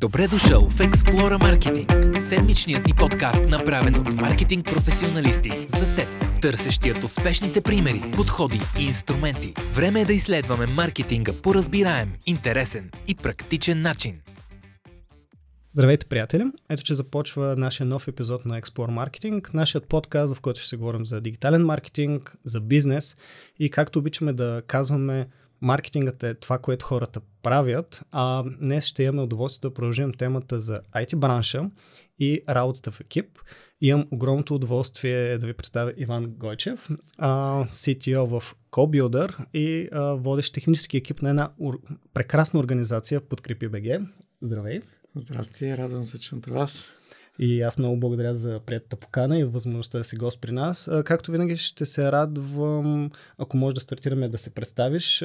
Добре дошъл в Explora Marketing, седмичният ни подкаст, направен от маркетинг професионалисти за теб, търсещият успешните примери, подходи и инструменти. Време е да изследваме маркетинга по разбираем, интересен и практичен начин. Здравейте, приятели! Ето, че започва нашия нов епизод на Explore Marketing, нашият подкаст, в който ще се говорим за дигитален маркетинг, за бизнес и както обичаме да казваме, маркетингът е това, което хората правят, а днес ще имаме удоволствие да продължим темата за IT бранша и работата в екип. Имам огромното удоволствие да ви представя Иван Гойчев, CTO в CoBuilder и водещ технически екип на една прекрасна организация Подкрепи БГ. Здравей! Здрасти, радвам се, че съм при вас. И аз много благодаря за приятата покана и възможността да си гост при нас. Както винаги ще се радвам, ако може да стартираме да се представиш.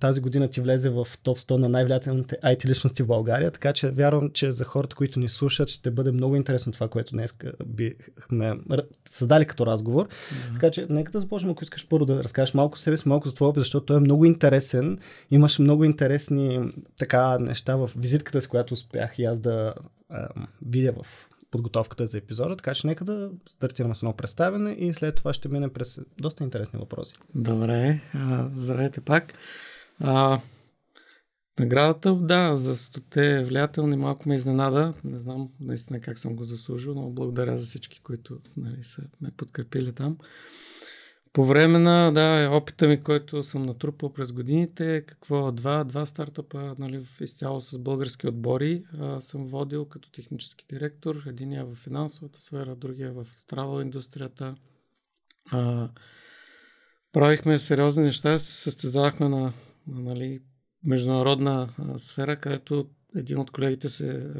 Тази година ти влезе в топ 100 на най-влиятелните IT личности в България, така че вярвам, че за хората, които ни слушат, ще бъде много интересно това, което днес бихме създали като разговор. Mm-hmm. Така че нека да започнем, ако искаш първо да разкажеш малко себе си, малко за твоя опит, защото той е много интересен. Имаш много интересни така неща в визитката с която успях и аз да видя в подготовката за епизода, така че нека да стартираме с едно представяне и след това ще минем през доста интересни въпроси. Добре, а, здравейте пак. А, наградата, да, за стоте влиятелни малко ме изненада. Не знам наистина как съм го заслужил, но благодаря за всички, които нали, са ме подкрепили там. По време на да, опита ми, който съм натрупал през годините, какво два, два стартъпа нали, изцяло с български отбори а, съм водил като технически директор. Единия в финансовата сфера, другия в travel индустрията. А, правихме сериозни неща, се състезавахме на, на нали, международна а, сфера, където един от колегите се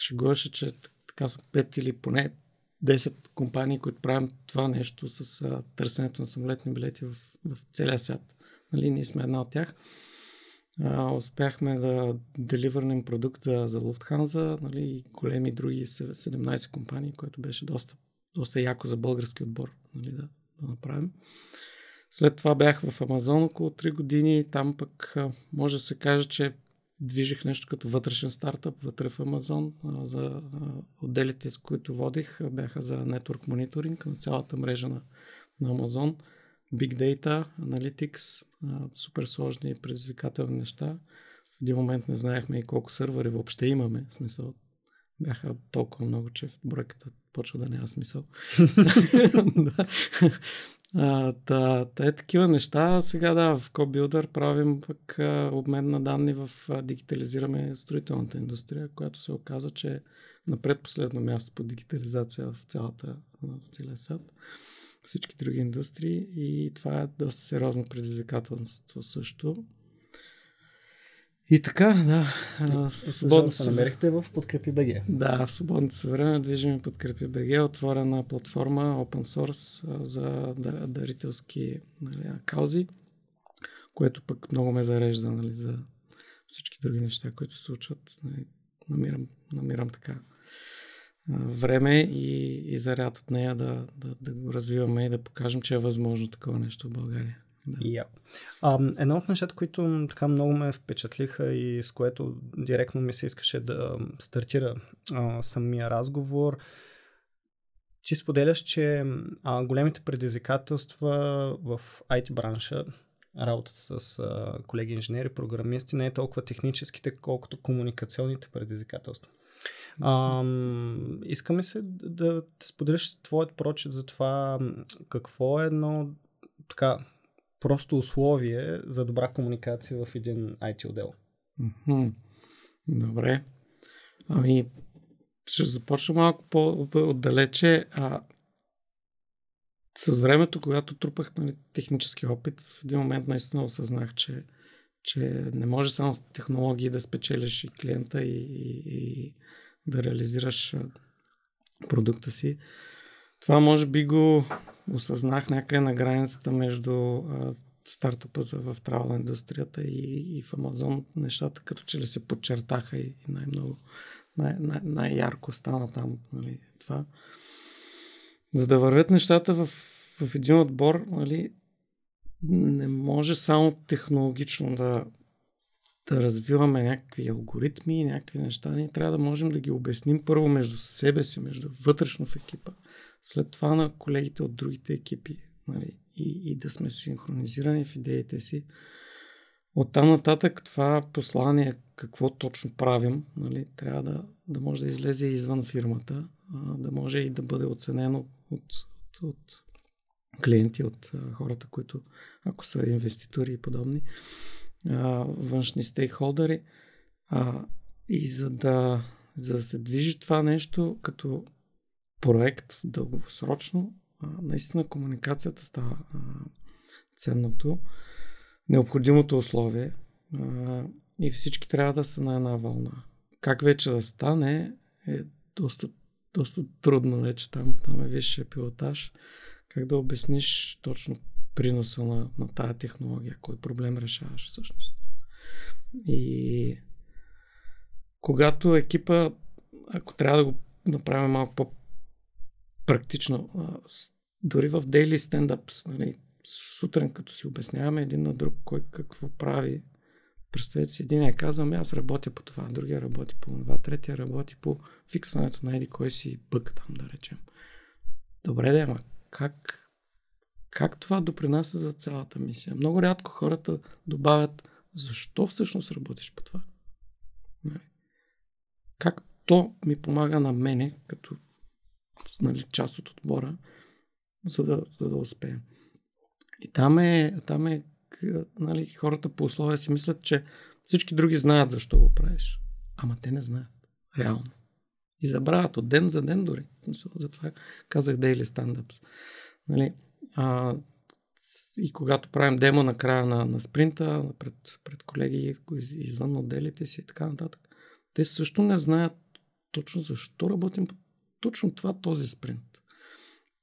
шегуваше, че така са пет или поне 10 компании, които правим това нещо с а, търсенето на самолетни билети в, в целия свят. Нали, ние сме една от тях. А, успяхме да деливърнем продукт за, за Lufthansa нали, и големи други 17 компании, което беше доста, доста яко за български отбор нали, да, да направим. След това бях в Амазон около 3 години. Там пък може да се каже, че движих нещо като вътрешен стартъп вътре в Амазон. За отделите, с които водих, бяха за network мониторинг на цялата мрежа на, на Амазон. Big Data, Analytics, супер сложни и предизвикателни неща. В един момент не знаехме и колко сървъри въобще имаме. В смисъл, бяха толкова много, че в бройката почва да няма смисъл. А, та, та е такива неща. Сега да, в CoBuilder правим пък а, обмен на данни в а, дигитализираме строителната индустрия, която се оказа, че е на предпоследно място по дигитализация в цялата, в целия свят. Всички други индустрии и това е доста сериозно предизвикателство също. И така, да. В свободното се намерихте в Подкрепи БГ. Да, в свободното се време движим Подкрепи БГ, отворена платформа open source за дарителски нали, каузи, което пък много ме зарежда нали, за всички други неща, които се случват. Нали, намирам, намирам така време и, и заряд от нея да, да, да го развиваме и да покажем, че е възможно такова нещо в България. Да. Yeah. А, едно от нещата, които така много ме впечатлиха и с което директно ми се искаше да стартира а, самия разговор, ти споделяш, че а, големите предизвикателства в IT бранша, работата с а, колеги инженери, програмисти, не е толкова техническите, колкото комуникационните предизвикателства. А, искаме се да, да споделиш твоят прочит за това какво е едно така просто условие за добра комуникация в един IT отдел. Добре. Ами, ще започна малко по-отдалече. А, с времето, когато трупах нали, технически опит, в един момент наистина осъзнах, че, че не може само с технологии да спечелиш и клиента и, и, и да реализираш продукта си. Това може би го осъзнах някъде на границата между а, стартъпа за, в трава индустрията и, и в Амазон. Нещата като че ли се подчертаха и, и най-много, най- най- най-ярко стана там нали, това. За да вървят нещата в, в един отбор, нали, не може само технологично да, да развиваме някакви алгоритми, някакви неща, ние трябва да можем да ги обясним първо между себе си, между вътрешно в екипа, след това на колегите от другите екипи нали, и, и да сме синхронизирани в идеите си. От там нататък това послание, какво точно правим, нали, трябва да, да може да излезе извън фирмата, да може и да бъде оценено от, от, от клиенти, от хората, които, ако са инвеститори и подобни, външни стейкхолдери. И за да, за да се движи това нещо като проект дългосрочно, наистина комуникацията става ценното, необходимото условие и всички трябва да са на една вълна. Как вече да стане е доста, доста трудно вече там, там е висшия пилотаж. Как да обясниш точно приноса на, на тая технология, кой проблем решаваш всъщност. И когато екипа, ако трябва да го направим малко по-практично, дори в daily stand-ups, нали, сутрин като си обясняваме един на друг кой какво прави, представете си, един е казвам, аз работя по това, другия работи по това, третия работи по фиксването на еди кой си бък там, да речем. Добре да, ама как как това допринася за цялата мисия. Много рядко хората добавят защо всъщност работиш по това. Нали? Как то ми помага на мене, като нали, част от отбора, за да, за да успеем. И там е, там е нали, хората по условия си мислят, че всички други знаят защо го правиш. Ама те не знаят. Реално. И забравят от ден за ден дори. Затова казах Daily Stand-Ups. Нали, а, и когато правим демо на края на, на спринта, пред, пред колеги извън отделите си и така нататък, те също не знаят точно защо работим по точно това, този спринт.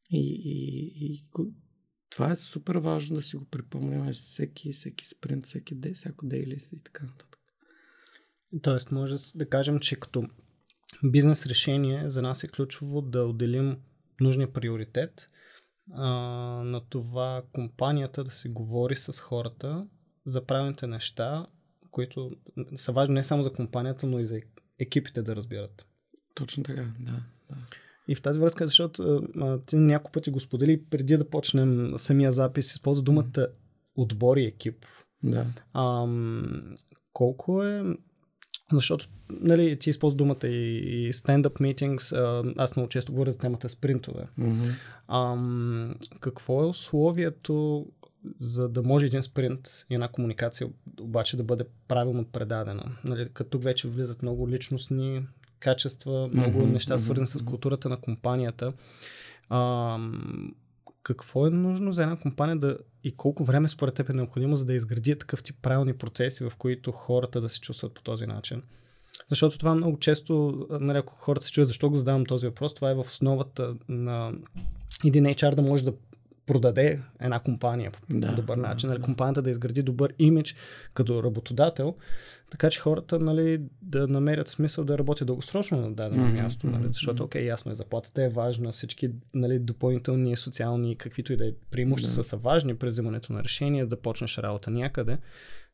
И, и, и това е супер важно да си го припомняме всеки, всеки спринт, всеки дей, всяко дейли и така нататък. Тоест, може да кажем, че като бизнес решение за нас е ключово да отделим нужния приоритет а, на това компанията да се говори с хората за правилните неща, които са важни не само за компанията, но и за екипите да разбират. Точно така, да. Да. И в тази връзка, защото а, ти няколко пъти го сподели, преди да почнем самия запис, използва думата отбор и екип. Да. А, колко е защото, нали, ти използва думата и, и stand-up meetings, а, аз много често говоря за темата спринтове. Mm-hmm. А, какво е условието за да може един спринт и една комуникация обаче да бъде правилно предадена? Нали, като тук вече влизат много личностни качества, много mm-hmm. неща свързани mm-hmm. с културата на компанията. А, какво е нужно за една компания да и колко време според теб е необходимо, за да изгради такъв тип правилни процеси, в които хората да се чувстват по този начин? Защото това много често, нали, ако хората се чуят защо го задавам този въпрос, това е в основата на един HR да може да продаде една компания по да, добър начин, нали, да. компанията да изгради добър имидж като работодател, така че хората нали, да намерят смисъл да работят дългосрочно на дадено mm-hmm, място, нали, защото, окей, ясно е, заплатата е важна, всички нали, допълнителни социални, каквито и да е преимущества да. са важни при взимането на решение, да почнеш работа някъде,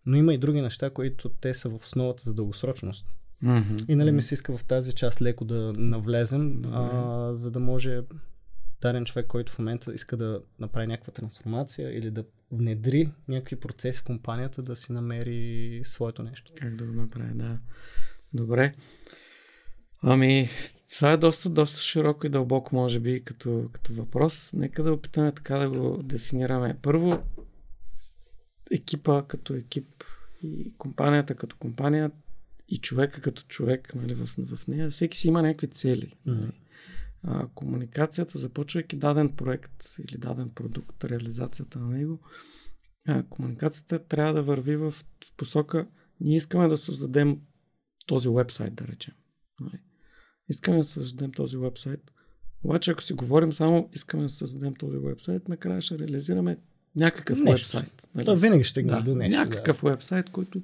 но има и други неща, които те са в основата за дългосрочност. Mm-hmm. И нали ми се иска в тази част леко да навлезем, а, за да може даден човек, който в момента иска да направи някаква трансформация или да внедри някакви процеси в компанията, да си намери своето нещо. Как да го направи, да. Добре. Ами, това е доста, доста широко и дълбоко, може би, като, като въпрос. Нека да опитаме така да го дефинираме. Първо, екипа като екип и компанията като компания и човека като човек нали, в, в нея, всеки си има някакви цели. Mm-hmm а, комуникацията, започвайки даден проект или даден продукт, реализацията на него, а, комуникацията трябва да върви в, в посока, ние искаме да създадем този вебсайт, да речем. Нали? Искаме да създадем този вебсайт, обаче ако си говорим само искаме да създадем този вебсайт, накрая ще реализираме някакъв нещо. вебсайт. Нали? То винаги ще да, до нещо. Някакъв да. вебсайт, който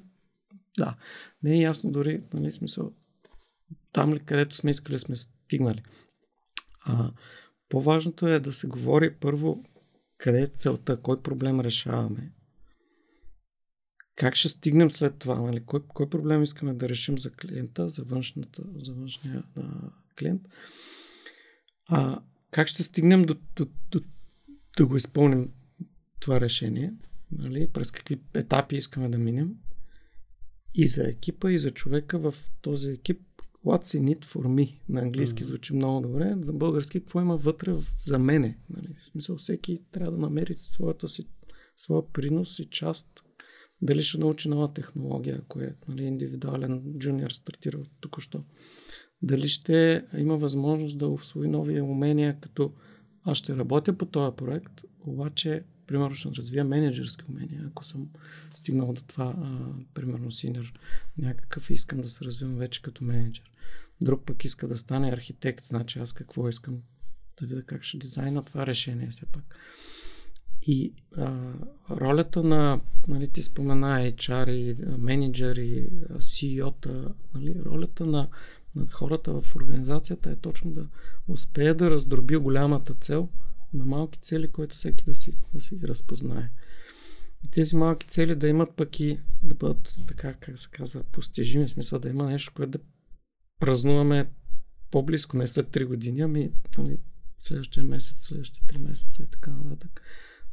да, не е ясно дори, нали, смисъл, там ли където сме искали сме стигнали. А, по-важното е да се говори първо къде е целта, кой проблем решаваме, как ще стигнем след това? Нали? Кой, кой проблем искаме да решим за клиента, за, външната, за външния а, клиент? А, как ще стигнем до, до, до, да го изпълним това решение? Нали? През какви етапи искаме да минем? И за екипа, и за човека в този екип. What's in it for me? На английски mm-hmm. звучи много добре. За български какво има вътре за мене? Нали? В смисъл, всеки трябва да намери своята си, своя принос и част дали ще научи нова технология, ако е нали, индивидуален джуниор стартирал току-що. Дали ще има възможност да освои нови умения, като аз ще работя по този проект, обаче, примерно, ще развия менеджерски умения, ако съм стигнал до това, а, примерно, синер някакъв и искам да се развивам вече като менеджер. Друг пък иска да стане архитект, значи аз какво искам да видя как ще дизайна това решение все пак. И а, ролята на, нали, ти спомена HR и менеджер и CEO-та, нали, ролята на, на хората в организацията е точно да успее да раздроби голямата цел на малки цели, които всеки да си, да си ги разпознае. И тези малки цели да имат пък и да бъдат така, как се казва, постижими, в смисъл да има нещо, което да празнуваме по-близко, не след 3 години, ами нали, следващия месец, следващите 3 месеца и така нататък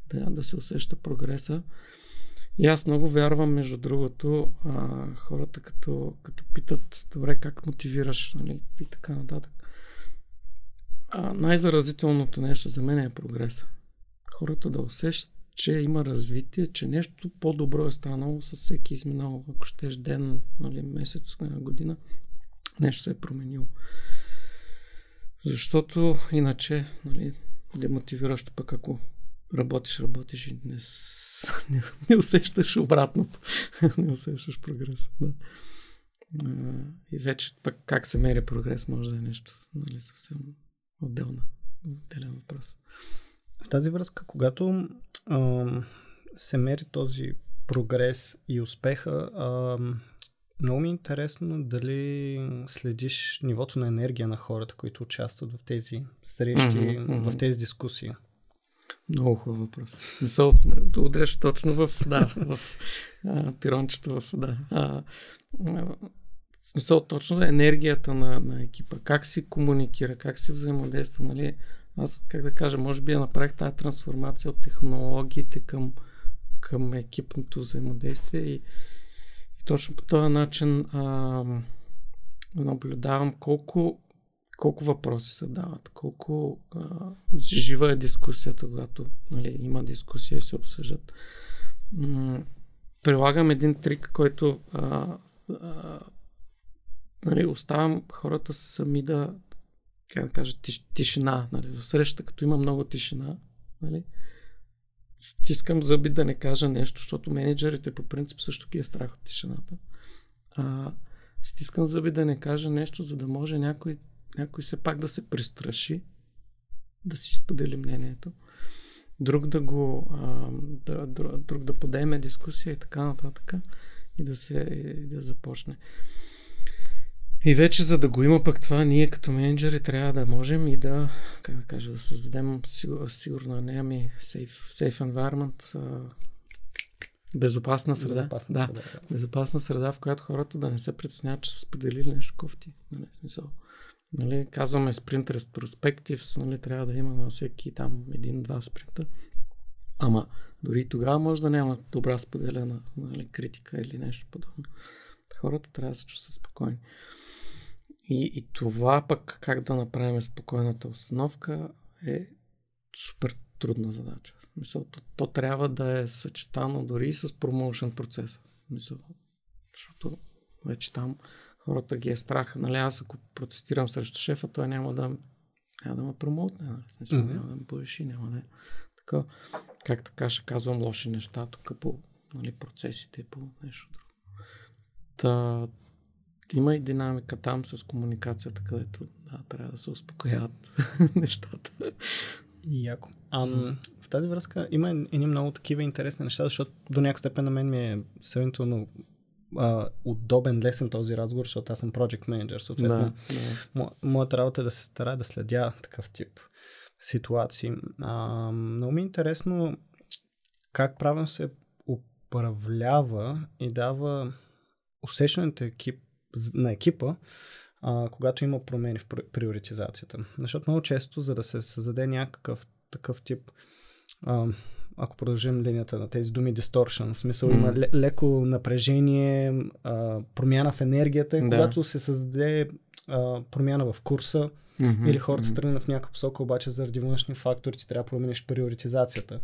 да, да се усеща прогреса. И аз много вярвам, между другото, а, хората като, като питат, добре, как мотивираш, нали, и така нататък. А, най-заразителното нещо за мен е прогреса. Хората да усещат, че има развитие, че нещо по-добро е станало с всеки изминал, ако щеш ден, нали, месец, година, нещо се е променило. Защото иначе, нали, демотивиращо пък ако работиш, работиш и не, не, не усещаш обратното. не усещаш прогреса. Да. И вече пък как се мери прогрес може да е нещо нали, съвсем отделна, отделен въпрос. В тази връзка, когато а, се мери този прогрес и успеха, а, много ми е интересно дали следиш нивото на енергия на хората, които участват в тези срещи, mm-hmm. в тези дискусии. Много хубав въпрос. Мисъл, да удреш точно в, да, в а, пирончето, в, да. А, а, смисъл, точно енергията на, на екипа, как си комуникира, как си взаимодейства, нали? Аз, как да кажа, може би я направих тази трансформация от технологиите към, към екипното взаимодействие и точно по този начин а, наблюдавам колко колко въпроси се дават, колко а, жива е дискусията, когато нали, има дискусия и се обсъждат. М- прилагам един трик, който а, а, нали, оставям хората сами да, как да кажа, тиш, тишина. Нали, в среща, като има много тишина, нали, стискам зъби да не кажа нещо, защото менеджерите по принцип също ги е страх от тишината. А, стискам зъби да не кажа нещо, за да може някой някой все пак да се престраши, да си сподели мнението, друг да го, а, да, друг да подеме дискусия и така нататък и да се и да започне. И вече за да го има пък това, ние като менеджери трябва да можем и да, как да кажа, да създадем сигур, сигурно не ами safe, safe environment, а, безопасна среда. Безопасна да, среда, да. безопасна среда, в която хората да не се притесняват, че са споделили нещо кофти. Нали, смисъл. Нали, казваме Sprint Retrospectives, нали, трябва да има на всеки там един-два спринта. Ама дори тогава може да няма добра споделена нали, критика или нещо подобно. Хората трябва да се чувстват спокойни. И, и това пък как да направим спокойната установка е супер трудна задача. Мисъл, то, то трябва да е съчетано дори и с промоушен процеса. Мисъл, защото вече там хората ги е страх. Нали, аз ако протестирам срещу шефа, той няма да, няма да ме промоутне. Нали? mm-hmm. Няма да ме повиши, няма да е. Така, как така ще казвам лоши неща тук по нали, процесите, по нещо друго. Та, има и динамика там с комуникацията, където да, трябва да се успокояват нещата. Яко. Ам, в тази връзка има едни много такива интересни неща, защото до някакъв степен на мен ми е сравнително а, удобен, лесен този разговор, защото аз съм project manager. Съответно, да, да. Мо, моята работа е да се стара да следя такъв тип ситуации. А, много ми е интересно как правилно се управлява и дава усещането екип, на екипа, а, когато има промени в приоритизацията. Защото много често, за да се създаде някакъв такъв тип а, ако продължим линията на тези думи, distortion, смисъл mm. има леко напрежение, а, промяна в енергията, да. когато се създаде а, промяна в курса mm-hmm. или хората mm-hmm. тръгнат в някаква посока, обаче заради външни фактори ти трябва да промениш приоритизацията.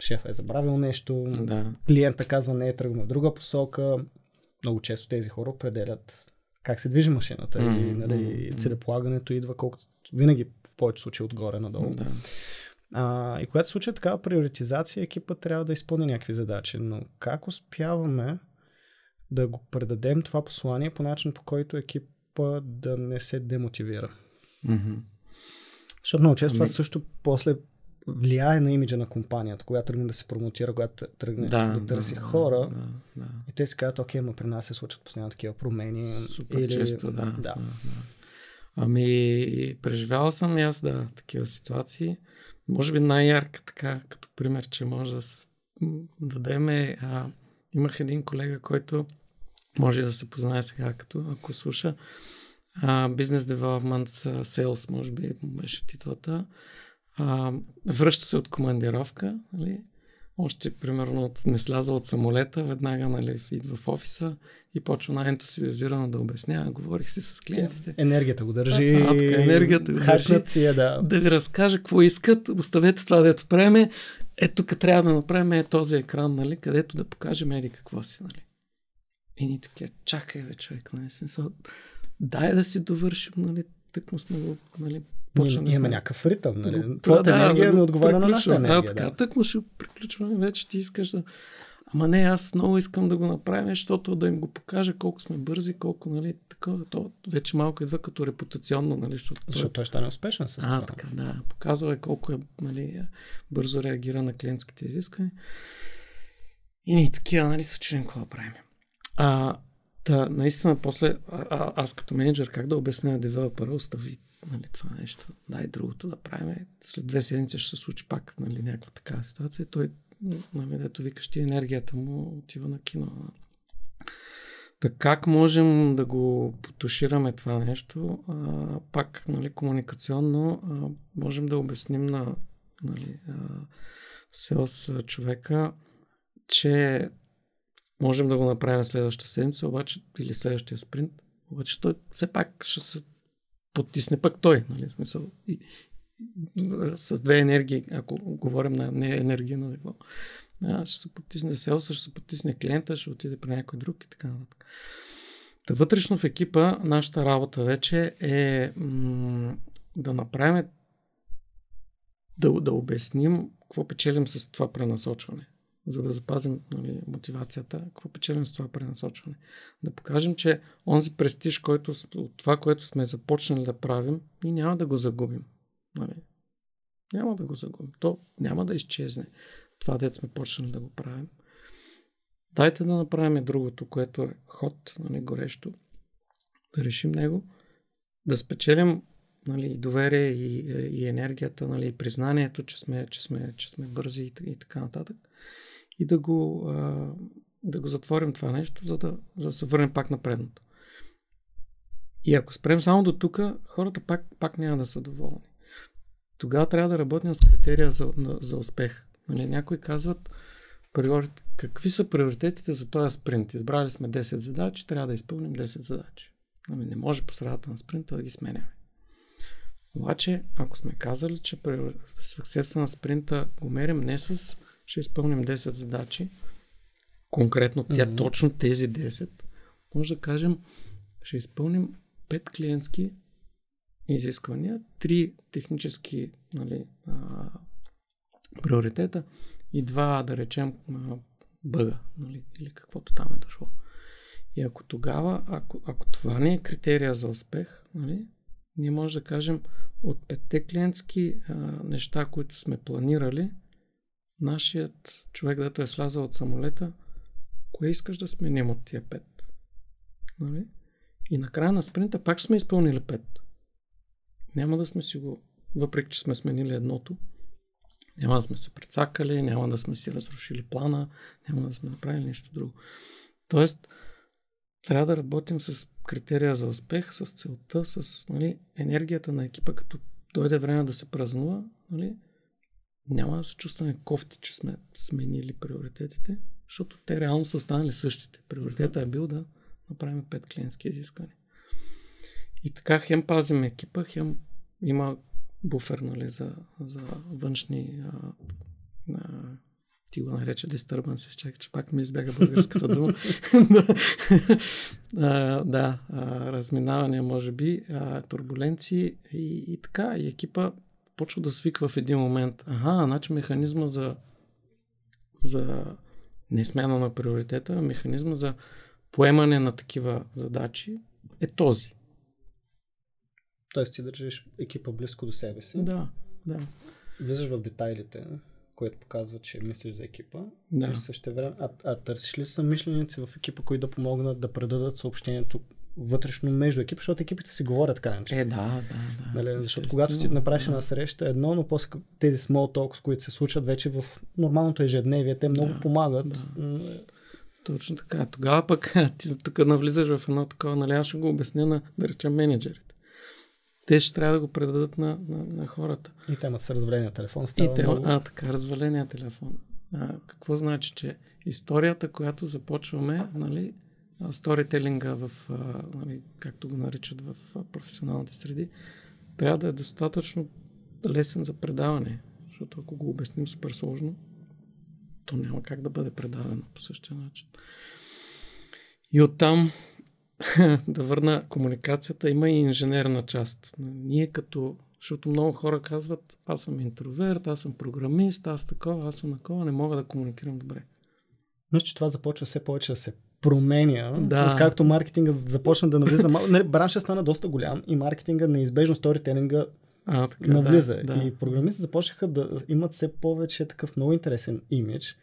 Шефът е забравил нещо, да. клиента казва не е тръгнал в друга посока. Много често тези хора определят как се движи машината mm-hmm. и нали, целеполагането идва колкото винаги в повече случаи отгоре надолу. Да. А, и когато се случва такава приоритизация, екипът трябва да изпълни някакви задачи. Но как успяваме да го предадем това послание по начин, по който екипа да не се демотивира? Mm-hmm. Защото много често ами... това също после влияе на имиджа на компанията, когато тръгне да се промотира, когато тръгне да, да търси да, хора. Да, да. И те си казват, окей, но при нас се случват постоянно такива промени. Супер или... често, да, да. да, да. Ами, преживял съм и аз, да, такива ситуации. Може би най-ярка така, като пример, че може да дадем е, а, имах един колега, който може да се познае сега, като ако слуша, а, Business Development Sales, може би беше титлата. А, връща се от командировка, нали? още примерно не сляза от самолета, веднага нали, идва в офиса и почва най-ентусиазирано да обяснява. Говорих си с клиентите. Енергията го държи. А, така, енергията го държи. Си е, да. да ви разкажа какво искат. Оставете това, дето правиме. Ето тук трябва да направим е този екран, нали, където да покажем ели какво си. Нали. И ни такива, чакай бе, човек, нали, смисъл, дай да си довършим, нали, тъкмо сме го, нали, почнем. Ние, имаме някакъв ритъм, нали? Това да, енергия да, не отговаря на нашата енергия. А, така, да. тъкмо ще приключваме вече, ти искаш да... Ама не, аз много искам да го направим, защото да им го покажа колко сме бързи, колко, нали, такова, то вече малко идва като репутационно, нали, защото, защото той стане успешен с това. А, така, да, показва е колко е, нали, бързо реагира на клиентските изисквания. И ни такива, нали, са чуден какво да правим. А, Та, наистина, после а, а, аз като менеджер как да обясня на девелопера, остави нали, това нещо, дай другото да правим. След две седмици ще се случи пак нали, някаква такава ситуация. Той, нали, дето викаш ти, енергията му отива на кино. Така как можем да го потушираме това нещо? А, пак нали, комуникационно а, можем да обясним на нали, селс човека, че можем да го направим следващата седмица, обаче, или следващия спринт, обаче той все пак ще се потисне пък той, нали, смисъл, и, с две енергии, ако говорим на не енергийно ниво, ще се потисне селса, ще се потисне клиента, ще отиде при някой друг и така нататък. Та вътрешно в екипа нашата работа вече е м- да направим да, да обясним какво печелим с това пренасочване за да запазим нали, мотивацията, какво печелим с това пренасочване. Да покажем, че онзи престиж, който, от това, което сме започнали да правим, и няма да го загубим. Нали? Няма да го загубим. То няма да изчезне. Това, дет сме почнали да го правим. Дайте да направим другото, което е ход, нали, горещо. Да решим него. Да спечелим нали, доверие и, и енергията, нали, и признанието, че сме, че сме, че сме бързи и, и така нататък и да го, да го затворим това нещо, за да, за да се върнем пак на предното. И ако спрем само до тук, хората пак, пак няма да са доволни. Тогава трябва да работим с критерия за, за успех. Нали, някои казват, какви са приоритетите за този спринт? Избрали сме 10 задачи, трябва да изпълним 10 задачи. Нали, не може по средата на спринта да ги сменяме. Обаче, ако сме казали, че съксеса на спринта го мерим не с ще изпълним 10 задачи, конкретно тя mm-hmm. точно тези 10, може да кажем, ще изпълним 5 клиентски изисквания, 3 технически нали, а, приоритета и два, да речем, а, бъга, нали, или каквото там е дошло. И ако тогава, ако, ако това не е критерия за успех, нали, ние може да кажем от петте клиентски а, неща, които сме планирали, нашият човек, дето е слязал от самолета, кое искаш да сменим от тия пет? Нали? И накрая на спринта пак сме изпълнили пет. Няма да сме си го, въпреки че сме сменили едното, Няма да сме се прецакали, няма да сме си разрушили плана, няма да сме направили нещо друго. Тоест, трябва да работим с критерия за успех, с целта, с нали, енергията на екипа, като дойде време да се празнува, нали, няма да се чувстваме кофти, че сме сменили приоритетите, защото те реално са останали същите. Приоритетът е бил да направим пет клиентски изисквания. И така хем пазим екипа, хем има буфер нали, за, за външни а, а, ти го нарече disturbance, чакай, че пак ми избяга българската дума. а, да, а, разминавания, може би, а, турбуленции и, и така. И екипа почва да свиква в един момент. Ага, значи механизма за, за не смяна на приоритета, механизма за поемане на такива задачи е този. Тоест ти държиш екипа близко до себе си. Да, да. Влизаш в детайлите, което показва, че мислиш за екипа. Да. И също време, а, а търсиш ли са мишленици в екипа, които да помогнат да предадат съобщението вътрешно между екипа, защото екипите си говорят така. Е, да, да, да. Нали, защото когато ти направиш една среща едно, но после тези small talks, които се случват вече в нормалното ежедневие, те много Да, помагат. да. Точно така. Тогава пък ти тук навлизаш в едно такова, нали, аз ще го обясня на, да речем, менеджерите. Те ще трябва да го предадат на, на, на хората. И темата с разваления телефон става И те, много... а, така, разваления телефон. А, какво значи, че историята, която започваме, нали, сторителинга в, нали, както го наричат в професионалните среди, трябва да е достатъчно лесен за предаване. Защото ако го обясним супер сложно, то няма как да бъде предадено по същия начин. И оттам да върна комуникацията, има и инженерна част. Ние като, защото много хора казват, аз съм интроверт, аз съм програмист, аз такова, аз съм такова, не мога да комуникирам добре. Мисля, че това започва все повече да се променя, Да. откакто маркетингът започна да навлиза. Не, браншът стана доста голям и маркетинга неизбежно сторителинга А, така, навлиза. Да, да. И програмистите започнаха да имат все повече такъв много интересен имидж.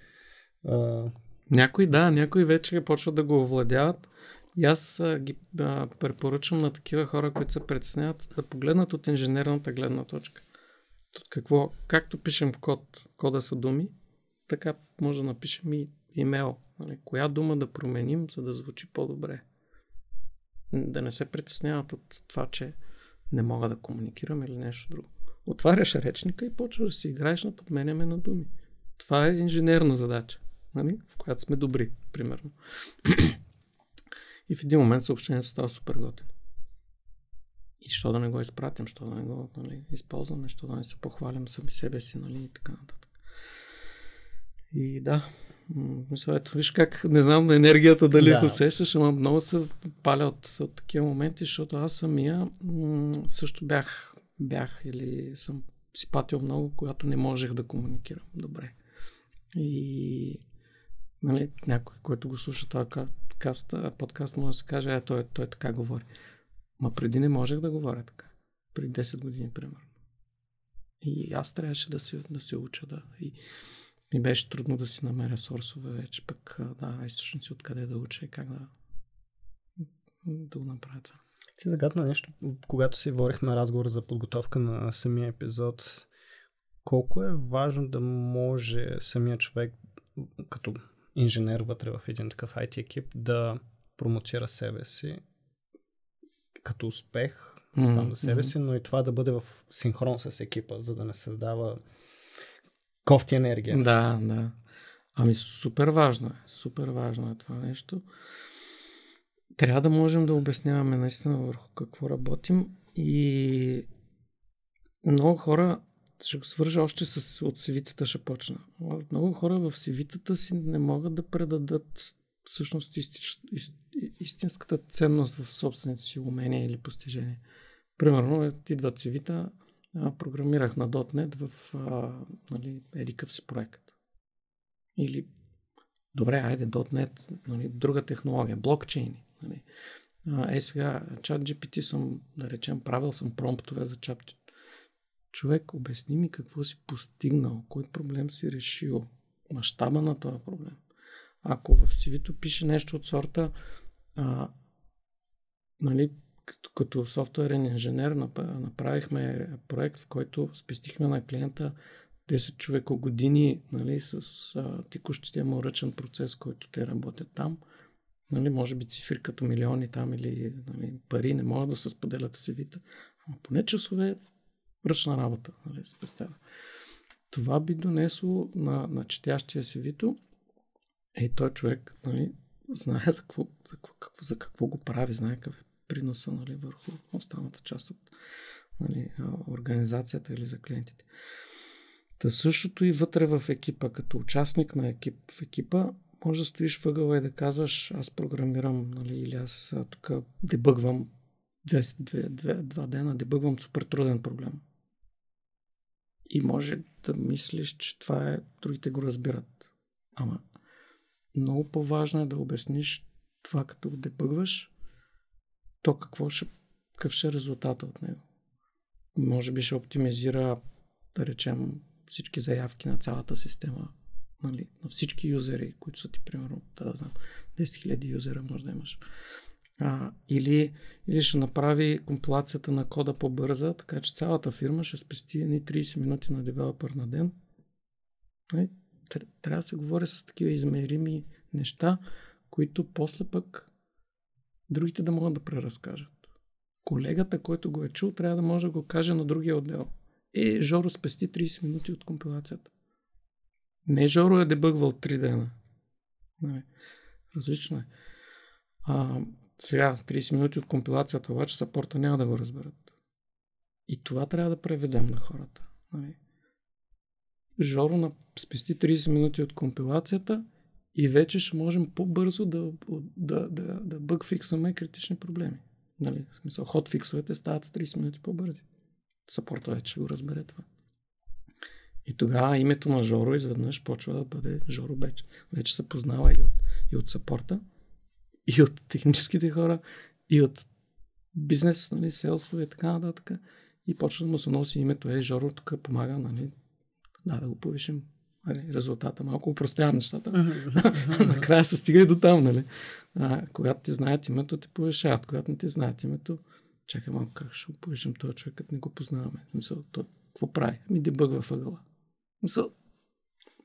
А, Някои да, някои вече почват да го овладяват. И аз а, ги а, препоръчвам на такива хора, които се притесняват, да погледнат от инженерната гледна точка. От какво, както пишем код, кода са думи, така може да напишем и имейл. Нали, коя дума да променим, за да звучи по-добре. Да не се притесняват от това, че не мога да комуникирам или нещо друго. Отваряш речника и почваш да си играеш на подменяме на думи. Това е инженерна задача, нали? в която сме добри, примерно. И в един момент съобщението става супер готино. И що да не го изпратим, що да не го нали, използваме, що да не се похвалим сами себе си, нали, и така нататък. И да, мисля, ето, виж как, не знам на енергията дали Да. усещаш, ама много се паля от, от такива моменти, защото аз самия м- също бях, бях или съм си патил много, когато не можех да комуникирам добре. И нали, някой, който го слуша този ка- каст, а, подкаст, може да се каже, е, той, той така говори. Ма преди не можех да говоря така. Преди 10 години, примерно. И аз трябваше да се, да се уча, да. И ми беше трудно да си намеря сорсове вече, пък да, източници откъде да уча и как да, да го направя това. Ти загадна нещо, когато си водихме разговор за подготовка на самия епизод. Колко е важно да може самия човек, като инженер вътре в един такъв IT екип, да промотира себе си като успех Мгм, сам за себе си, но и това да бъде в синхрон с екипа, за да не създава кофти енергия. Да, да. Ами супер важно е. Супер важно е това нещо. Трябва да можем да обясняваме наистина върху какво работим и много хора, ще го свържа още с от сивитата ще почна. Много хора в сивитата си не могат да предадат всъщност истич, ист, истинската ценност в собствените си умения или постижения. Примерно, е, идват сивита, програмирах на .NET в а, нали, едикъв си проект. Или, добре, айде, .NET, нали, друга технология, блокчейни. Нали. А, е сега, чат GPT съм, да речем, правил съм промптове за чат. Човек, обясни ми какво си постигнал, кой проблем си решил, мащаба на този проблем. Ако в CV-то пише нещо от сорта, а, нали, като, като софтуерен инженер нап- направихме проект, в който спестихме на клиента 10 човека години нали, с а, текущия му ръчен процес, който те работят там. Нали, може би цифри като милиони там или нали, пари не могат да се споделят в CV-та. Поне часове ръчна работа, нали, се представя. Това би донесло на, на четящия CV-то е той човек нали, знае за какво, за, какво, за какво го прави, знае какъв е приноса нали, върху останалата част от нали, организацията или за клиентите. Та същото и вътре в екипа, като участник на екип в екипа, може да стоиш въгъла и да казваш, аз програмирам, нали, или аз тук дебъгвам две, две, две, два дена, дебъгвам супер труден проблем. И може да мислиш, че това е, другите го разбират. Ама много по-важно е да обясниш това, като го дебъгваш, то какво ще, какъв ще е резултата от него. Може би ще оптимизира, да речем, всички заявки на цялата система, нали, на всички юзери, които са ти, примерно, да, да знам, 10 000 юзера може да имаш. А, или, или ще направи компилацията на кода по-бърза, така че цялата фирма ще спести едни 30 минути на девелопър на ден. Нали? Трябва да се говори с такива измерими неща, които после пък другите да могат да преразкажат. Колегата, който го е чул, трябва да може да го каже на другия отдел. Е, Жоро спести 30 минути от компилацията. Не Жоро е дебъгвал 3 дена. Не, различно е. А, сега, 30 минути от компилацията, обаче сапорта няма да го разберат. И това трябва да преведем на хората. Нали? Жоро на спести 30 минути от компилацията и вече ще можем по-бързо да, да, да, да бъгфиксваме критични проблеми. Нали? В смисъл, хотфиксовете стават с 30 минути по-бързи. Сапорта вече го разбере това. И тогава името на Жоро изведнъж почва да бъде Жоро Беч. Вече се познава и от, и от сапорта, и от техническите хора, и от бизнес, нали, селсове и така нататък. И почва да му се носи името, е, Жоро тук помага, нали, да, да го повишим нали, резултата. Малко упростявам нещата. Накрая се стига и до там, нали. А, когато ти знаят името, те повишават. Когато не ти знаят името, чакай малко, как ще повишим този човек, като не го познаваме. Смисъл, той какво прави? Ми дебъгва въгъла. В смисъл,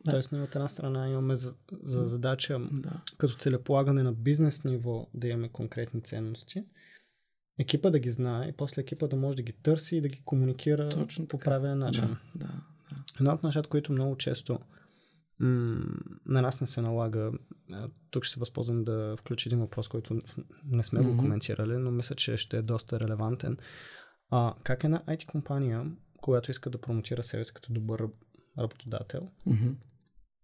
да. Тоест, от една страна имаме за, за задача да. като целеполагане на бизнес ниво да имаме конкретни ценности, екипа да ги знае и после екипа да може да ги търси и да ги комуникира Точно по правилен начин. Да, да. Едно от нещата, които много често м- на нас не се налага, тук ще се възползвам да включа един въпрос, който не сме mm-hmm. го коментирали, но мисля, че ще е доста релевантен. А, как една IT компания, която иска да промотира себе си като добър работодател, mm-hmm.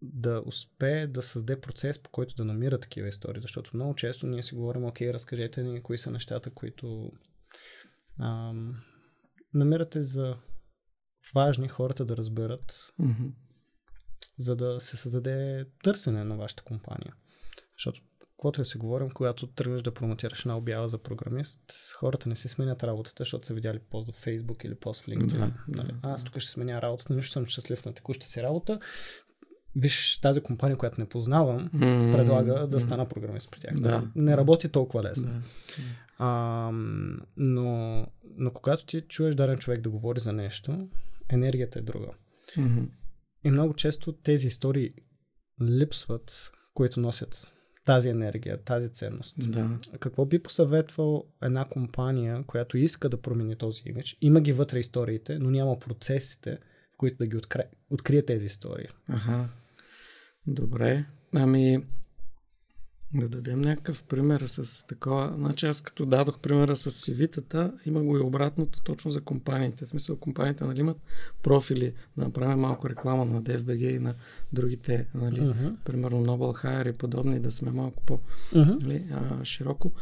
да успее да създаде процес, по който да намира такива истории. Защото много често ние си говорим, окей, разкажете ни кои са нещата, които ам, намирате за важни хората да разберат, mm-hmm. за да се създаде търсене на вашата компания. Защото каквото да си говорим, когато тръгнеш да промотираш една обява за програмист, хората не си сменят работата, защото са видяли пост в Facebook или пост в LinkedIn. Да, нали? да, Аз тук ще сменя работата, нищо съм щастлив на текущата си работа. Виж, тази компания, която не познавам, mm-hmm. предлага да стана програмист при тях. Да. Не работи толкова лесно. Да. А, но, но когато ти чуеш даден човек да говори за нещо, енергията е друга. Mm-hmm. И много често тези истории липсват, които носят тази енергия, тази ценност. Да. Какво би посъветвал една компания, която иска да промени този имидж? Има ги вътре историите, но няма процесите, в които да ги открие, открие тези истории. Ага. Добре. Ами, да дадем някакъв пример с такова. Значи аз като дадох примера с CV-тата, има го и обратното точно за компаниите. В смисъл компаниите нали, имат профили, да направим малко реклама на DFBG и на другите, нали, uh-huh. примерно Noble Hire и подобни, да сме малко по-широко. Uh-huh.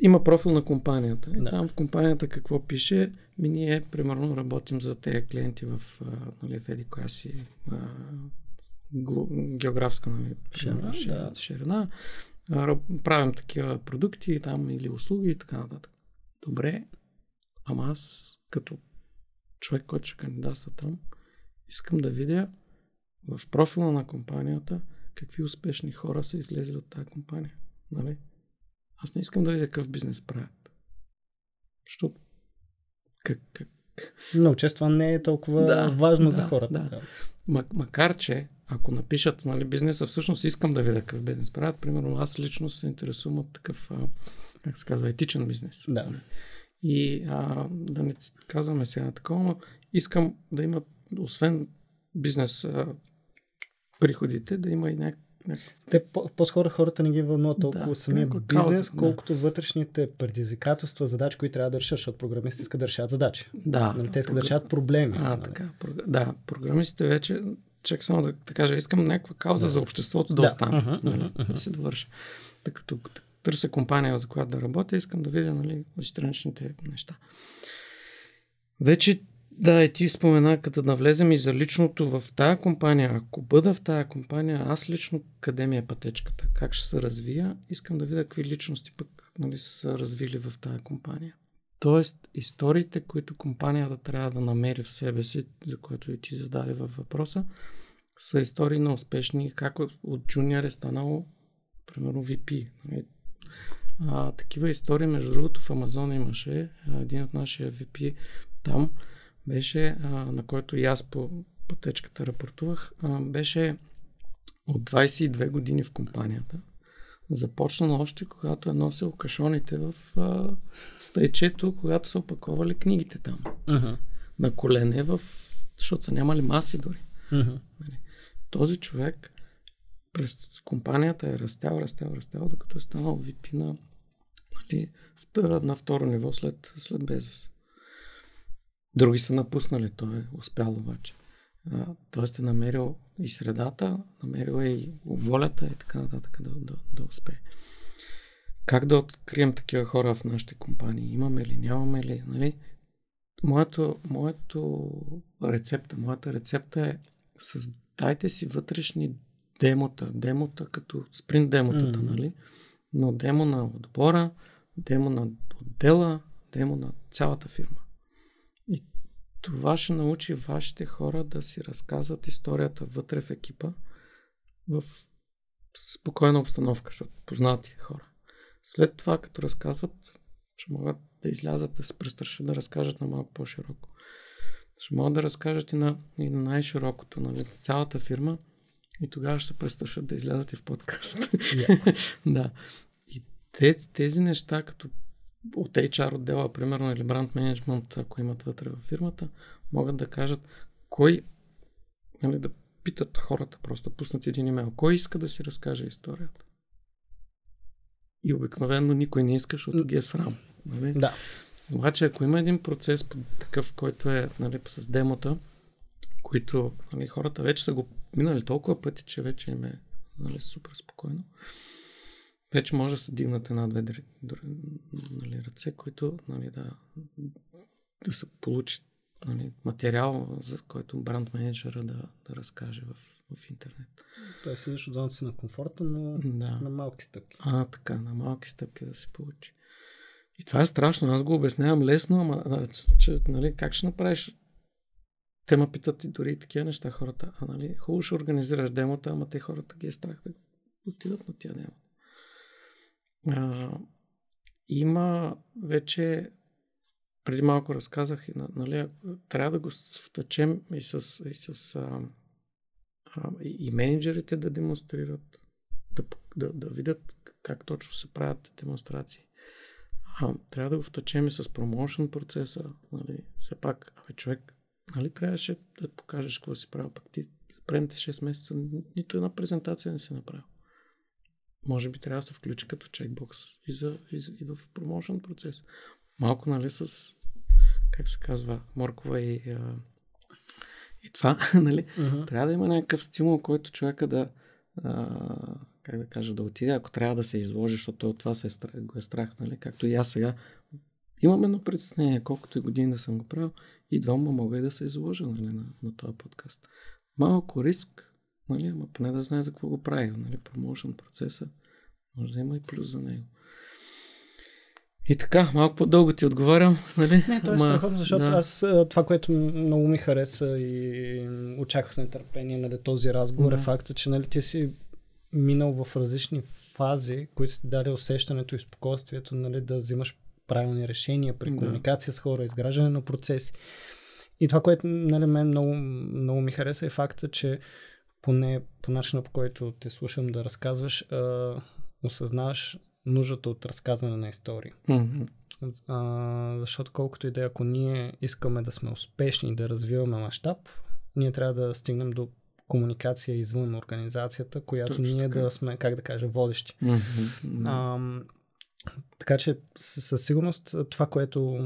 Има профил на компанията. И да. там в компанията какво пише? Ми ние, примерно, работим за тези клиенти в, нали, в еди коя си географска нали, ширина, да. ширина. Правим такива продукти там или услуги и така нататък. Добре, ама аз като човек, който ще кандидатства там, искам да видя в профила на компанията какви успешни хора са излезли от тази компания. Нали? Аз не искам да видя какъв бизнес правят. Защото как, как, Но често това не е толкова Да, важно да, за хората. да. Ма- макар, че ако напишат нали, бизнеса, всъщност искам да видя какъв бизнес правят. Примерно аз лично се интересувам от такъв, а, как се казва, етичен бизнес. Да. И а, да не казваме сега такова, но искам да има, освен бизнес а, приходите, да има и някак... някак Те по- по-скоро хората не ги вълнуват толкова Да, самия бизнес, кауза, да. колкото вътрешните предизвикателства, задачи, които трябва да решат, защото програмистите искат да решат задачи. Да. Нали, те искат да решат проблеми. А, нали. така. Да, програмистите вече, чак само да, да кажа, искам някаква кауза за обществото да, Да. остане, Мгм, нали, мгм, да се довърши. Тъй като търся компания, за която да работя, искам да видя нали, страничните неща. Вече, да, и ти спомена, като навлезем и за личното в тая компания, ако бъда в тая компания, аз лично къде ми е пътечката, как ще се развия, искам да видя какви личности пък нали, са развили в тая компания. Тоест, историите, които компанията трябва да намери в себе си, за което и ти зададе във въпроса, са истории на успешни, как от, джуниор е станало, примерно, VP. нали. А, такива истории, между другото, в Амазон имаше. Един от нашия VP там беше, а, на който и аз по пътечката рапортувах, а, беше от 22 години в компанията. Започнал още когато е носил кашоните в а, стайчето, когато са опаковали книгите там. Мгм, На колене, в... защото са нямали маси дори. мгм. Този човек през компанията е растял, растял, растял, докато е станал VP на, нали, на второ ниво след, след Безос. Други са напуснали, той е успял обаче. Тоест е намерил и средата, намерил е и волята и така нататък да, да, да успее. Как да открием такива хора в нашите компании? Имаме ли, нямаме ли? Нали? Моето, моето рецепта, моята рецепта е създайте си вътрешни демота, демота като спринт демотата, Мгм. нали? Но демо на отбора, демо на отдела, демо на цялата фирма. Това ще научи вашите хора да си разказват историята вътре в екипа в спокойна обстановка, защото познати хора. След това, като разказват, ще могат да излязат, да се престрашат да разкажат на малко по-широко. Ще могат да разкажат и на, и на най-широкото, нали, на цялата фирма и тогава ще се престрашат да излязат и в подкаст. да. И те, тези неща, като от HR отдела, примерно, или бранд менеджмент, ако имат вътре в фирмата, могат да кажат кой, нали, да питат хората, просто пуснат един имейл, кой иска да си разкаже историята. И обикновено никой не иска, защото ги е срам. Нали? Да. Обаче, ако има един процес такъв, който е нали, с демота, които нали, хората вече са го минали толкова пъти, че вече им е нали, супер спокойно, вече може да се дигнат една-две нали, ръце, които нали, да, да се получи нали, материал, за който бранд менеджера да, да разкаже в, в интернет. Той седиш от зоната си на комфорта, но Да. на малки стъпки. А, така, на малки стъпки да се получи. И това е страшно. Аз го обяснявам лесно, ама че, нали, как ще направиш? Те ме питат и дори такива неща хората. А, нали, хубаво ще организираш демота, ама те хората ги е страх да отидат на тия демо. А, има вече преди малко разказах, нали, трябва да го втъчем и с, и с а, а, и, менеджерите да демонстрират, да, да, да видят как точно се правят демонстрации. А, трябва да го втъчем и с промоушен процеса. Нали? Все пак, абе, човек, нали трябваше да покажеш какво си правил, пък ти предните 6 месеца ни- нито една презентация не си направил. Може би трябва да се включи като чекбокс и, за, и, за, и в промоушен процес. Малко, нали, с, как се казва, моркова и, а, и това, нали, Мгм. трябва да има някакъв стимул, който човека да, а, как да кажа, да отиде, ако трябва да се изложи, защото от това се е страх, го е страх, нали? Както и аз сега. Имам едно притеснение, колкото и години да съм го правил, идвам, ма мога и да се изложа нали, на, на този подкаст. Малко риск, нали, ама поне да знае за какво го прави, нали, промоушен процеса. Може да има и плюс за него. И така, малко по-дълго ти отговарям, нали? Не, то е Ама, страхотно, защото да. аз това, което много ми хареса и очаквах с нетърпение нали, този разговор Да. е факта, че нали, ти си минал в различни фази, които си даде усещането и спокойствието нали, да взимаш правилни решения, при Да. комуникация с хора, изграждане на процеси. И това, което нали, мен много, много ми хареса е факта, че поне по начина по който те слушам да разказваш, а, осъзнаваш нуждата от разказване на истории. Мгм. А, защото колкото и да е, ако ние искаме да сме успешни и да развиваме мащаб, ние трябва да стигнем до комуникация извън организацията, която Точно ние така. да сме, как да кажа, водещи. Мгм. Ам, така че със, сигурност това, което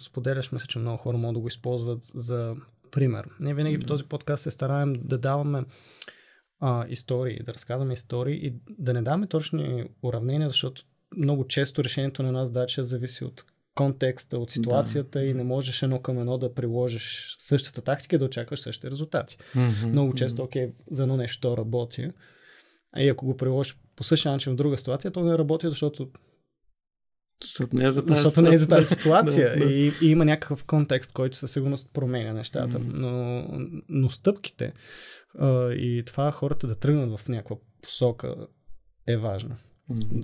споделяш, мисля, че много хора могат да го използват за пример. Ние винаги в този подкаст се стараем да даваме а, истории, да разказваме истории и да не даваме точни уравнения, защото много често решението на една задача зависи от контекста, от ситуацията Да. и не можеш едно към едно да приложиш същата тактика и да очакваш същите резултати. Мгм. Много често, окей, за едно нещо то работи. И ако го приложиш по същия начин в друга ситуация, то не работи, защото, Защото не е за тази защото не е за тази ситуация. Да, да. И, и има някакъв контекст, който със сигурност променя нещата. Но, но стъпките а, и това хората да тръгнат в някаква посока е важно.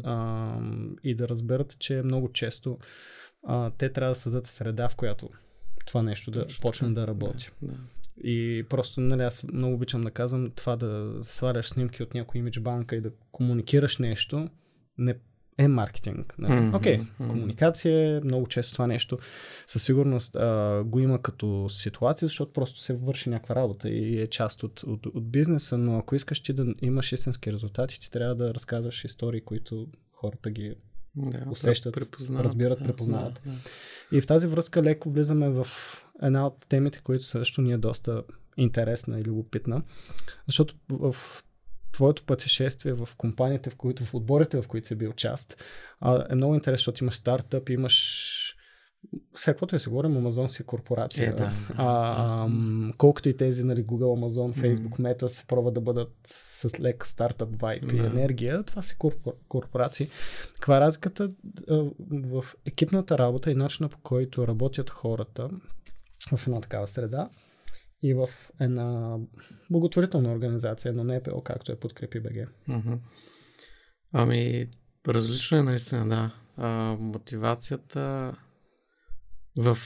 А, и да разберат, че много често а, те трябва да създадат среда, в която това нещо да Точно почне да работи. Да. И просто, нали, аз много обичам да казвам това да сваляш снимки от някой имидж банка и да комуникираш нещо, не е маркетинг. Нали? Окей, мгм. комуникация е много често това нещо. Със сигурност а, го има като ситуация, защото просто се върши някаква работа и е част от, от, от бизнеса, но ако искаш ти да имаш истински резултати, ти трябва да разказваш истории, които хората ги Да, усещат, препознават, разбират, препознават. Да, да. и в тази връзка леко влизаме в една от темите, които също ни е доста интересна и любопитна, защото в твоето пътешествие в компаниите, в които, в отборите, в които си бил част, а, е много интересно, защото имаш стартъп, имаш всякаквото и се говорим, Amazon си е корпорация. Е, да, да, а, ам, колкото и тези, нали, Google, Amazon, Facebook, Meta се пробват да бъдат с лек стартъп вайп и Да. енергия, това са корпор- корпорации. Каква е разликата а, в екипната работа и начина по който работят хората в една такава среда и в една благотворителна организация, едно НПО, както е Подкрепи БГ. Ами, различно е наистина, да. А, мотивацията в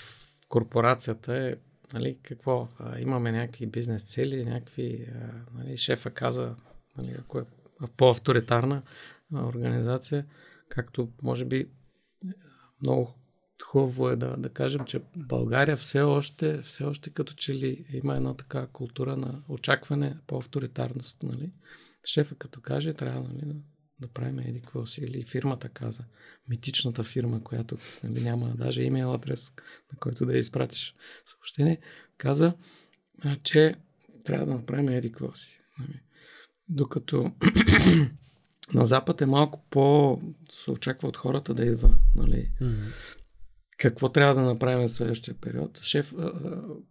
корпорацията е, нали, какво? А, имаме някакви бизнес цели, някакви, а, нали, шефа каза, нали, ако е по-авторитарна организация, както може би много хубаво е да, да кажем, че България все още, все още като че ли има една така култура на очакване по авторитарност, нали? Шефа като каже, трябва нали, да, правим еди какво си. Или фирмата каза, митичната фирма, която нали, няма даже имейл адрес, на който да я изпратиш съобщение, каза, че трябва да направим еди какво си. Нали? Докато на Запад е малко по... се очаква от хората да идва, нали, какво трябва да направим в следващия период. Шеф,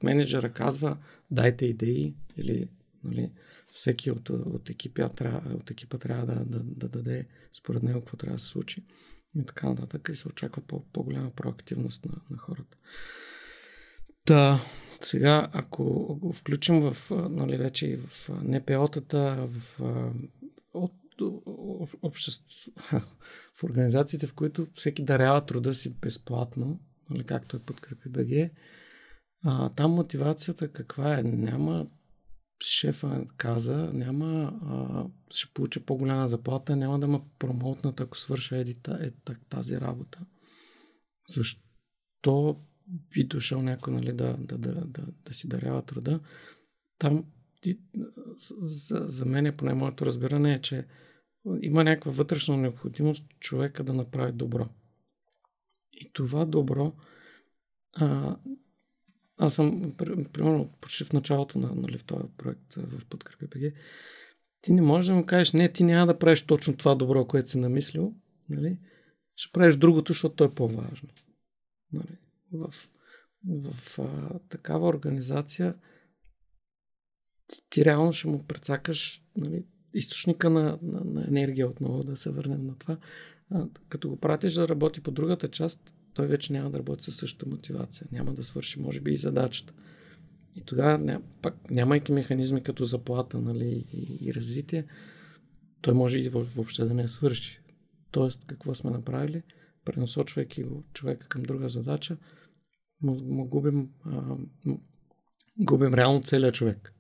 менеджера казва, дайте идеи или нали, всеки от, от, екипа, трябва, от екипа трябва да, да, да даде според него какво трябва да се случи и така нататък и се очаква по, по-голяма проактивност на, на хората. Та, сега, ако го включим в, нали, вече и в НПО-тата, в, от, о- обществ, в организациите, в които всеки дарява труда си безплатно, нали, както е подкрепи БГ, а, там мотивацията каква е? Няма шефа каза, няма, а, ще получа по-голяма заплата, няма да ме промоутнат, ако свърша еди, та- е, тази работа. Защо би дошъл някой нали, да, да, да, да, да си дарява труда? Там за, за мен, поне моето разбиране е, че има някаква вътрешна необходимост човека да направи добро. И това добро а, аз съм, пр- примерно, почти в началото на нали, този проект в Подкрепи БГ, ти не можеш да му кажеш, не, ти няма да правиш точно това добро, което си намислил, нали? ще правиш другото, защото то е по-важно. Нали? В, в а, такава организация ти, ти реално ще му прецакаш нали, източника на, на, на енергия отново, да се върнем на това. А, като го пратиш да работи по другата част, той вече няма да работи със същата мотивация. Няма да свърши, може би, и задачата. И тогава, ня, пак, нямайки механизми като заплата нали, и, и развитие, той може и въ- въобще да не я свърши. Тоест, какво сме направили? пренасочвайки го човека към друга задача, му, му губим, а, губим реално целият човек.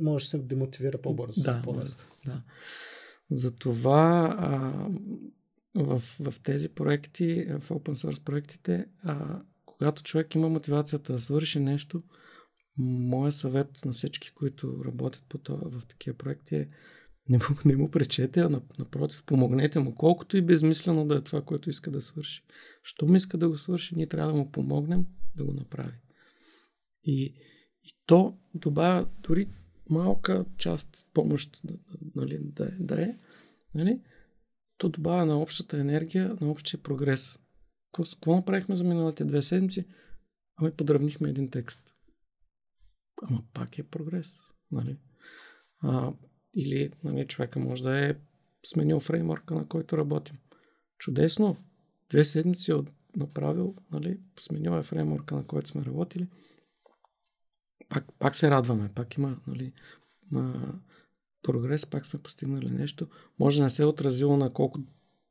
Може да се демотивира по-бързо. Да, по-бързо. да. Затова а, в, в тези проекти, в open source проектите, а, когато човек има мотивацията да свърши нещо, моят съвет на всички, които работят по това, в такива проекти е не му, не му пречете, а напротив, помогнете му, колкото и безмислено да е това, което иска да свърши. Що ми иска да го свърши, ние трябва да му помогнем да го направи. И, и то добавя дори малка част помощ нали, да, да е, нали, то добавя на общата енергия, на общия прогрес. Какво направихме за миналите две седмици? Ами подравнихме един текст. Ама пак е прогрес. Нали? А, или нали, човека може да е сменил фреймворка, на който работим. Чудесно. Две седмици от направил, нали, сменил е фреймворка, на който сме работили. Пак, пак се радваме, пак има нали, на прогрес, пак сме постигнали нещо. Може да не се е отразило на колко,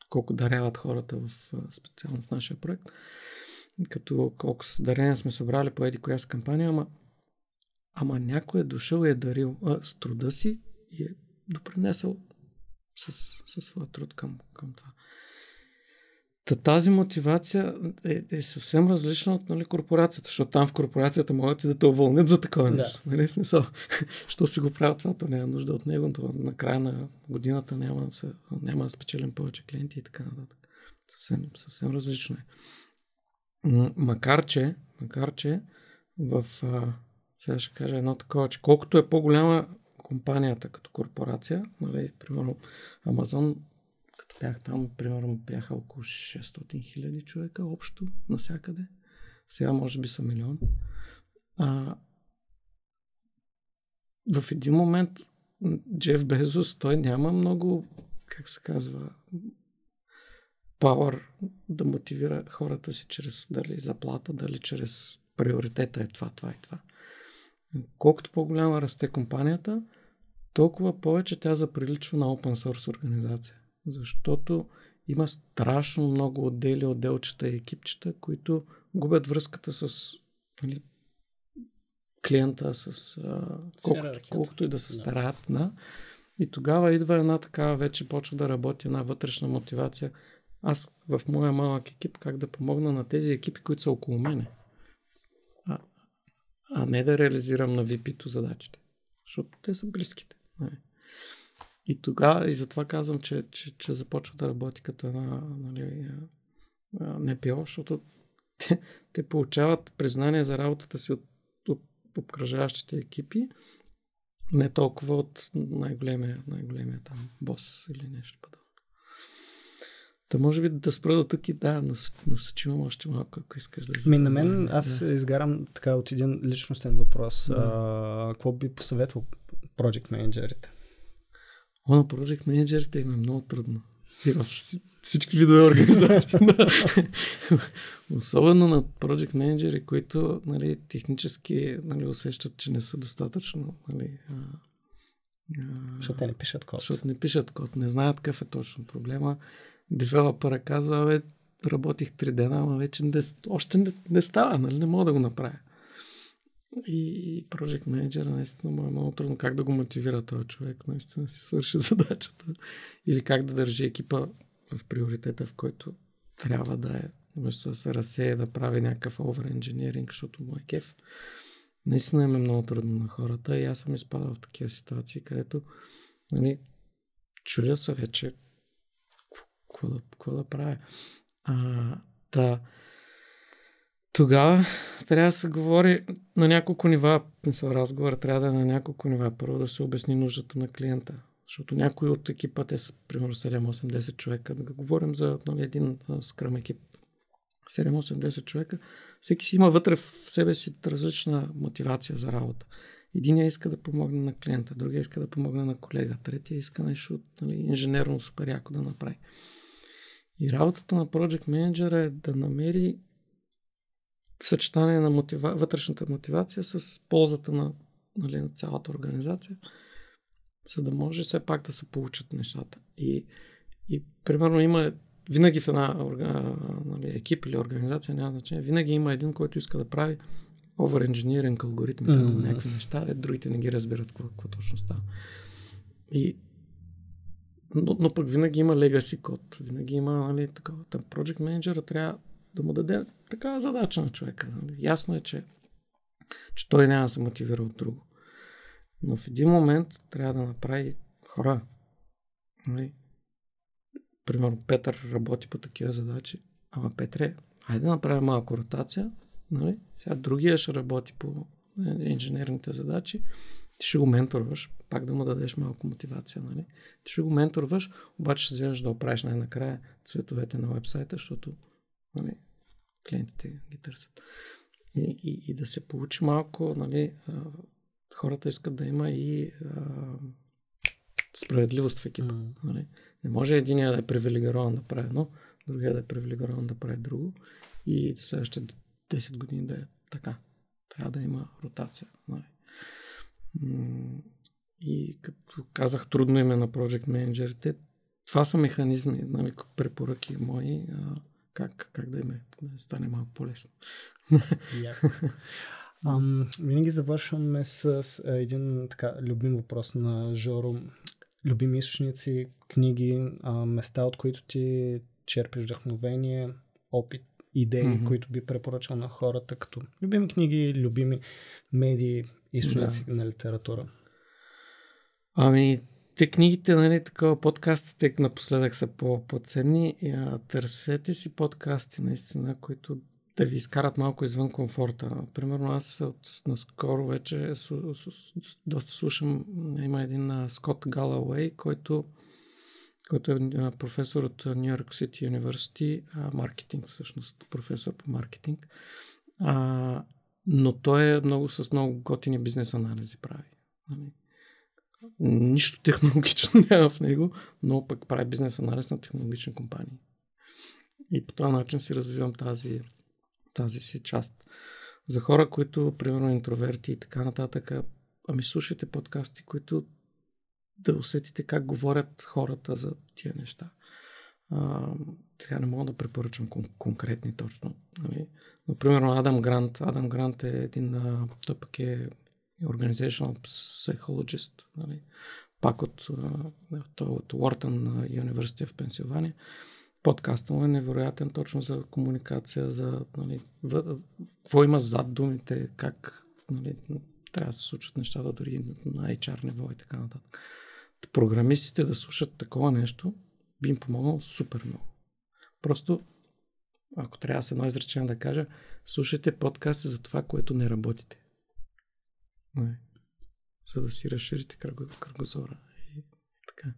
колко даряват хората в, специално в нашия проект, като колко дарения сме събрали по еди коя с кампания, ама, ама някой е дошъл и е дарил а, с труда си и е допринесъл със своя труд към, към това. Та тази мотивация е, е съвсем различна от нали, корпорацията, защото там в корпорацията могат и да те уволнят за такова да. нещо. Нали, смисъл, що си го правят това, то няма нужда от него, то на края на годината няма да, се, няма да спечелим повече клиенти и така нататък. Съвсем, съвсем различно е. Макар че, макар че в, а, сега ще кажа едно такова, че колкото е по-голяма компанията като корпорация, нали, примерно Амазон, като бях там, примерно бяха около 600 хиляди човека общо, насякъде. Сега може би са милион. А, в един момент Джеф Безос, той няма много, как се казва, пауър да мотивира хората си чрез дали заплата, дали чрез приоритета е това, това и това. Колкото по-голяма расте компанията, толкова повече тя заприличва на open source организация. Защото има страшно много отдели, отделчета и екипчета, които губят връзката с нали, клиента, с а, колкото, колкото и да се стараят. Да. И тогава идва една такава, вече почва да работи една вътрешна мотивация. Аз в моя малък екип как да помогна на тези екипи, които са около мене. А, а не да реализирам на VP-то задачите. Защото те са близките. Не. И тогава, и затова казвам, че, че, че започва да работи като една нали, НПО, защото те, те получават признание за работата си от, от обкръжаващите екипи, не толкова от най-големия, най-големия там бос или нещо подобно. Та може би да спра до тук и да, насочивам още малко, ако искаш да Ми, на мен аз да. изгарам така от един личностен въпрос. Да. А, какво би посъветвал project менеджерите? О, на project менеджерите им е много трудно. И в всички видове организации. Особено на project менеджери, които нали, технически нали, усещат, че не са достатъчно. Нали, а, защото те не пишат код. Защото не пишат код, не знаят какъв е точно проблема. Девелопера казва, бе, работих три дена, ама вече не, още не, не става, нали, не мога да го направя. И Project Manager наистина му е много трудно как да го мотивира този човек, наистина си свърши задачата. Или как да държи екипа в приоритета, в който трябва да е, вместо да се разсее, да прави някакъв over-engineering, защото му е кеф. Наистина е много трудно на хората и аз съм изпадал в такива ситуации, където нали, чудя се вече какво да, да правя. А, да, тогава трябва да се говори на няколко нива. Мисъл, разговор трябва да е на няколко нива. Първо да се обясни нуждата на клиента. Защото някои от екипа, те са примерно 7-8-10 човека, да говорим за нали, един скрам екип. 7-8-10 човека, всеки си има вътре в себе си различна мотивация за работа. Единия иска да помогне на клиента, другия иска да помогне на колега, третия иска нещо нали, инженерно супер яко да направи. И работата на Project Manager е да намери съчетание на мотива... вътрешната мотивация с ползата на, нали, на цялата организация, за да може все пак да се получат нещата. И, и примерно има винаги в една нали, екип или организация, няма значение, винаги има един, който иска да прави over-engineering алгоритми, mm-hmm. някакви неща, де другите не ги разбират какво, какво точно става. И но, но пък винаги има legacy код, винаги има нали, такова. Там project manager трябва да му даде такава задача на човека. Нали. Ясно е, че, че той няма да се мотивира от друго. Но в един момент трябва да направи хора. Нали. Примерно Петър работи по такива задачи. Ама Петре, хайде да направим малко ротация. Нали. Сега другия ще работи по инженерните задачи ти ще го менторваш, пак да му дадеш малко мотивация, нали? Ти ще го менторваш, обаче ще вземеш да оправиш най-накрая цветовете на вебсайта, защото нали, клиентите ги търсят. И, и, и да се получи малко, нали, хората искат да има и а, справедливост в екипа. Mm. Нали? Не може единия да е привилегирован да прави едно, другия да е привилегирован да прави друго и следващите 10 години да е така. Трябва да има ротация. Нали? И като казах трудно име на project менеджерите, това са механизми, нали, препоръки мои, а, как, как да им е, да стане малко по-лесно. Ам, винаги завършваме с, с един така любим въпрос на Жоро. Любими източници, книги, а, места, от които ти черпиш вдъхновение, опит, идеи, mm-hmm. които би препоръчал на хората, като любими книги, любими медии, източници да. на литература. Ами, те книгите, нали, такова подкастите напоследък са по-ценни. Търсете си подкасти, наистина, които да ви изкарат малко извън комфорта. Примерно аз от наскоро вече доста слушам, има един Скот Галауей, който, който е професор от Нью Йорк Сити University, маркетинг всъщност, професор по маркетинг. А, но той е много с много готини бизнес анализи прави. Нищо технологично няма в него, но пък прави бизнес анализ на технологични компании. И по този начин си развивам тази, тази си част. За хора, които, примерно, интроверти и така нататък, ами слушайте подкасти, които да усетите как говорят хората за тия неща. А, сега не мога да препоръчам кон- конкретни точно. Нали? Но, примерно, Адам Грант. Адам Грант е един, а, той пък е organizational psychologist, нали? пак от, той от Уортън University в Пенсилвания. Подкаста му е невероятен точно за комуникация, за нали, какво има зад думите, как нали, трябва да се случват нещата дори на HR ниво и така нататък. Програмистите да слушат такова нещо би им помогнало супер много. Просто, ако трябва с едно изречение да кажа, слушайте подкасти за това, което не работите. Не. За да си разширите кръго, кръгозора. И така.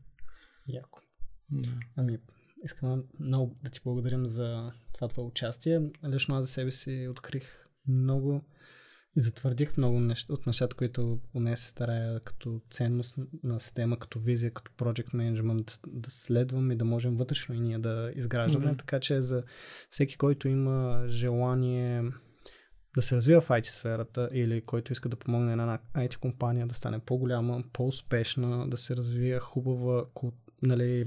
Яко. Да. Ами, искам много да ти благодарим за това твое участие. Лично аз за себе си открих много и затвърдих много неща, от нещата, които поне се старая като ценност на система, като визия, като project management да следвам и да можем вътрешно и ние да изграждаме. Mm-hmm. Така че за всеки, който има желание да се развива в IT сферата или който иска да помогне на IT компания да стане по-голяма, по-успешна, да се развие хубава нали,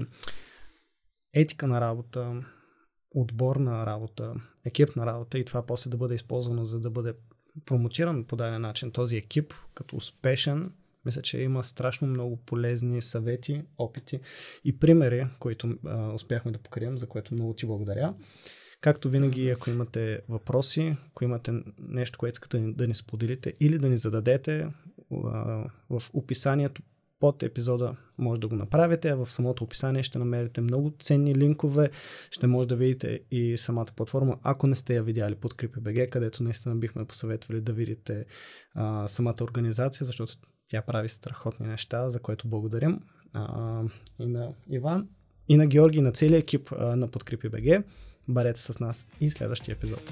етика на работа, отборна работа, екипна работа и това после да бъде използвано за да бъде промотиран по даден начин този екип като успешен, мисля, че има страшно много полезни съвети, опити и примери, които а, успяхме да покрием, за което много ти благодаря. Както винаги, ако имате въпроси, ако имате нещо, което искате да ни споделите или да ни зададете, в описанието под епизода може да го направите, а в самото описание ще намерите много ценни линкове, ще може да видите и самата платформа, ако не сте я видяли под CryptoBG, където наистина бихме посъветвали да видите а, самата организация, защото тя прави страхотни неща, за което благодарим. А, и на Иван, и на Георги, и на целия екип а, на Подкрепи БГ. Бъдете с нас и следващия епизод.